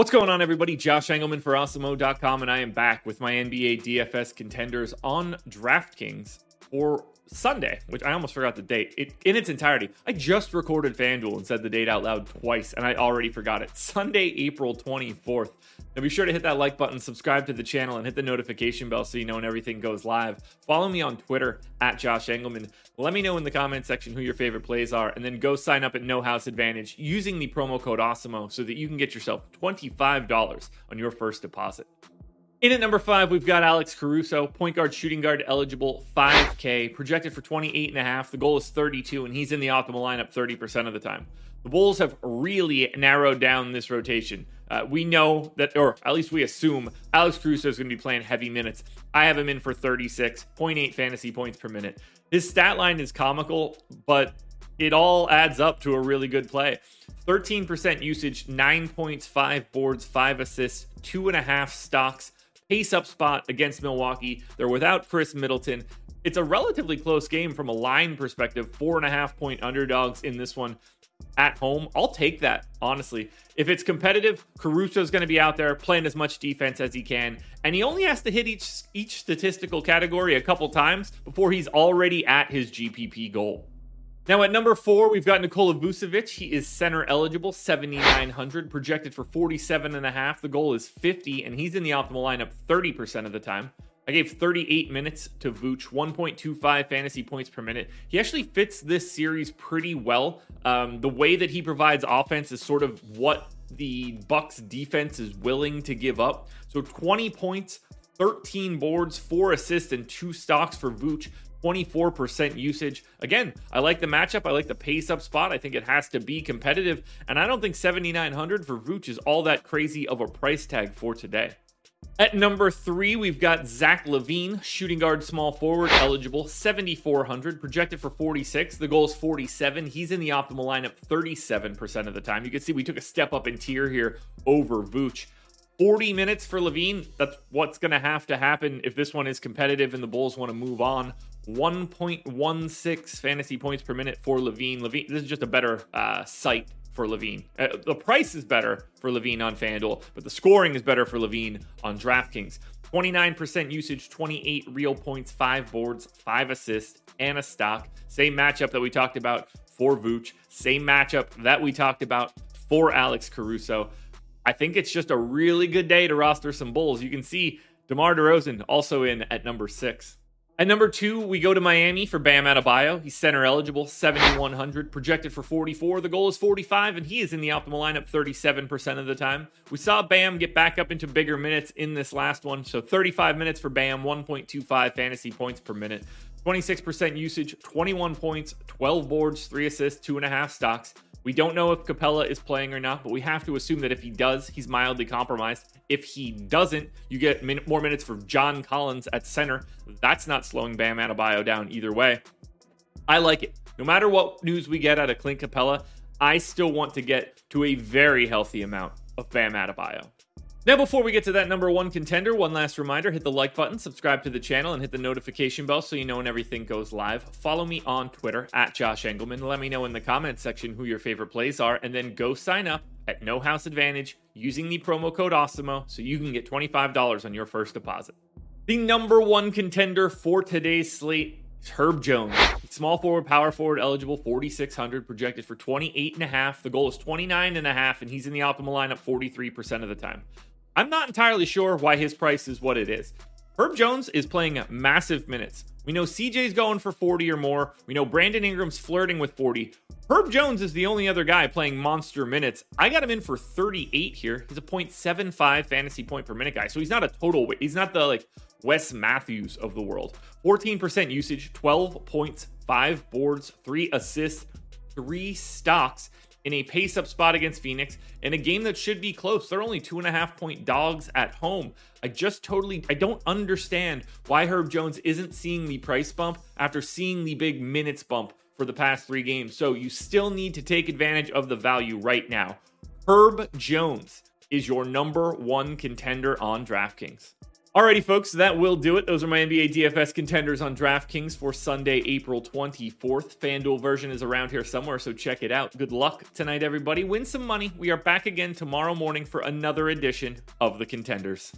What's going on, everybody? Josh Engleman for Awesemo.com, and I am back with my NBA DFS contenders on DraftKings for Sunday, which I almost forgot the date it, in its entirety. I just recorded FanDuel and said the date out loud twice, and I already forgot it. Sunday, April 24th. Now be sure to hit that like button, subscribe to the channel, and hit the notification bell so you know when everything goes live. Follow me on Twitter at Josh Engleman. Let me know in the comment section who your favorite plays are, and then go sign up at No House Advantage using the promo code AWESEMO so that you can get yourself $25 on your first deposit. In at number five, we've got Alex Caruso, point guard, shooting guard, eligible, 5K, projected for 28 and a half. The goal is 32, and he's in the optimal lineup 30% of the time. The Bulls have really narrowed down this rotation. Uh, we know that, or at least we assume, Alex Caruso is going to be playing heavy minutes. I have him in for 36.8 fantasy points per minute. His stat line is comical, but it all adds up to a really good play. 13% usage, 9 points, 5 boards, 5 assists, 2.5 stocks pace up spot against Milwaukee. They're without Khris Middleton. It's a relatively close game from a line perspective. Four and a half point underdogs in this one at home. I'll take that, honestly. If it's competitive, Caruso's going to be out there playing as much defense as he can, and he only has to hit each each statistical category a couple times before he's already at his GPP goal. Now at number four, we've got Nikola Vucevic. He is center eligible, 7,900, projected for 47 and a half. The goal is 50, and he's in the optimal lineup 30% of the time. I gave 38 minutes to Vooch, 1.25 fantasy points per minute. He actually fits this series pretty well. Um, the way that he provides offense is sort of what the Bucks defense is willing to give up. So 20 points, 13 boards, four assists, and two stocks for Vooch. 24% usage. Again, I like the matchup. I like the pace up spot. I think it has to be competitive. And I don't think 7,900 for Vooch is all that crazy of a price tag for today. At number three, we've got Zach LaVine, shooting guard, small forward, eligible, 7,400, projected for 46. The goal is 47. He's in the optimal lineup 37% of the time. You can see we took a step up in tier here over Vooch. 40 minutes for LaVine. That's what's going to have to happen if this one is competitive and the Bulls want to move on. 1.16 fantasy points per minute for LaVine. LaVine, this is just a better uh, site for LaVine. Uh, the price is better for LaVine on FanDuel, but the scoring is better for LaVine on DraftKings. 29% usage, 28 real points, 5 boards, 5 assists, and a stock. Same matchup that we talked about for Vooch. Same matchup that we talked about for Alex Caruso. I think it's just a really good day to roster some Bulls. You can see DeMar DeRozan also in at number 6. At number two, we go to Miami for Bam Adebayo. He's center eligible, 7,100, projected for 44. The goal is 45, and he is in the optimal lineup 37% of the time. We saw Bam get back up into bigger minutes in this last one. So 35 minutes for Bam, 1.25 fantasy points per minute, 26% usage, 21 points, 12 boards, 3 assists, 2.5 stocks. We don't know if Capela is playing or not, but we have to assume that if he does, he's mildly compromised. If he doesn't, you get min- more minutes for John Collins at center. That's not slowing Bam Adebayo down either way. I like it. No matter what news we get out of Clint Capela, I still want to get to a very healthy amount of Bam Adebayo. Now, before we get to that number one contender, one last reminder hit the like button, subscribe to the channel, and hit the notification bell so you know when everything goes live. Follow me on Twitter at Josh Engleman. Let me know in the comments section who your favorite plays are, and then go sign up at No House Advantage using the promo code AWESEMO so you can get $25 on your first deposit. The number one contender for today's slate is Herb Jones. Small forward, power forward, eligible, 4,600, projected for 28 and a half. The goal is 29 and a half, and he's in the optimal lineup 43% of the time. I'm not entirely sure why his price is what it is. Herb Jones is playing massive minutes. We know CJ's going for 40 or more. We know Brandon Ingram's flirting with 40. Herb Jones is the only other guy playing monster minutes. I got him in for 38 here. He's a 0.75 fantasy point per minute guy. So he's not a total, he's not the like Wes Matthews of the world. 14% usage, 12 points, 5 boards, 3 assists, 3 stocks in a pace up spot against Phoenix in a game that should be close. They're only two and a half point dogs at home. I just totally I don't understand why Herb Jones isn't seeing the price bump after seeing the big minutes bump for the past three games. So you still need to take advantage of the value right now. Herb Jones is your number one contender on DraftKings. Alrighty, folks, that will do it. Those are my NBA DFS contenders on DraftKings for Sunday, April 24th. FanDuel version is around here somewhere, so check it out. Good luck tonight, everybody. Win some money. We are back again tomorrow morning for another edition of the Contenders.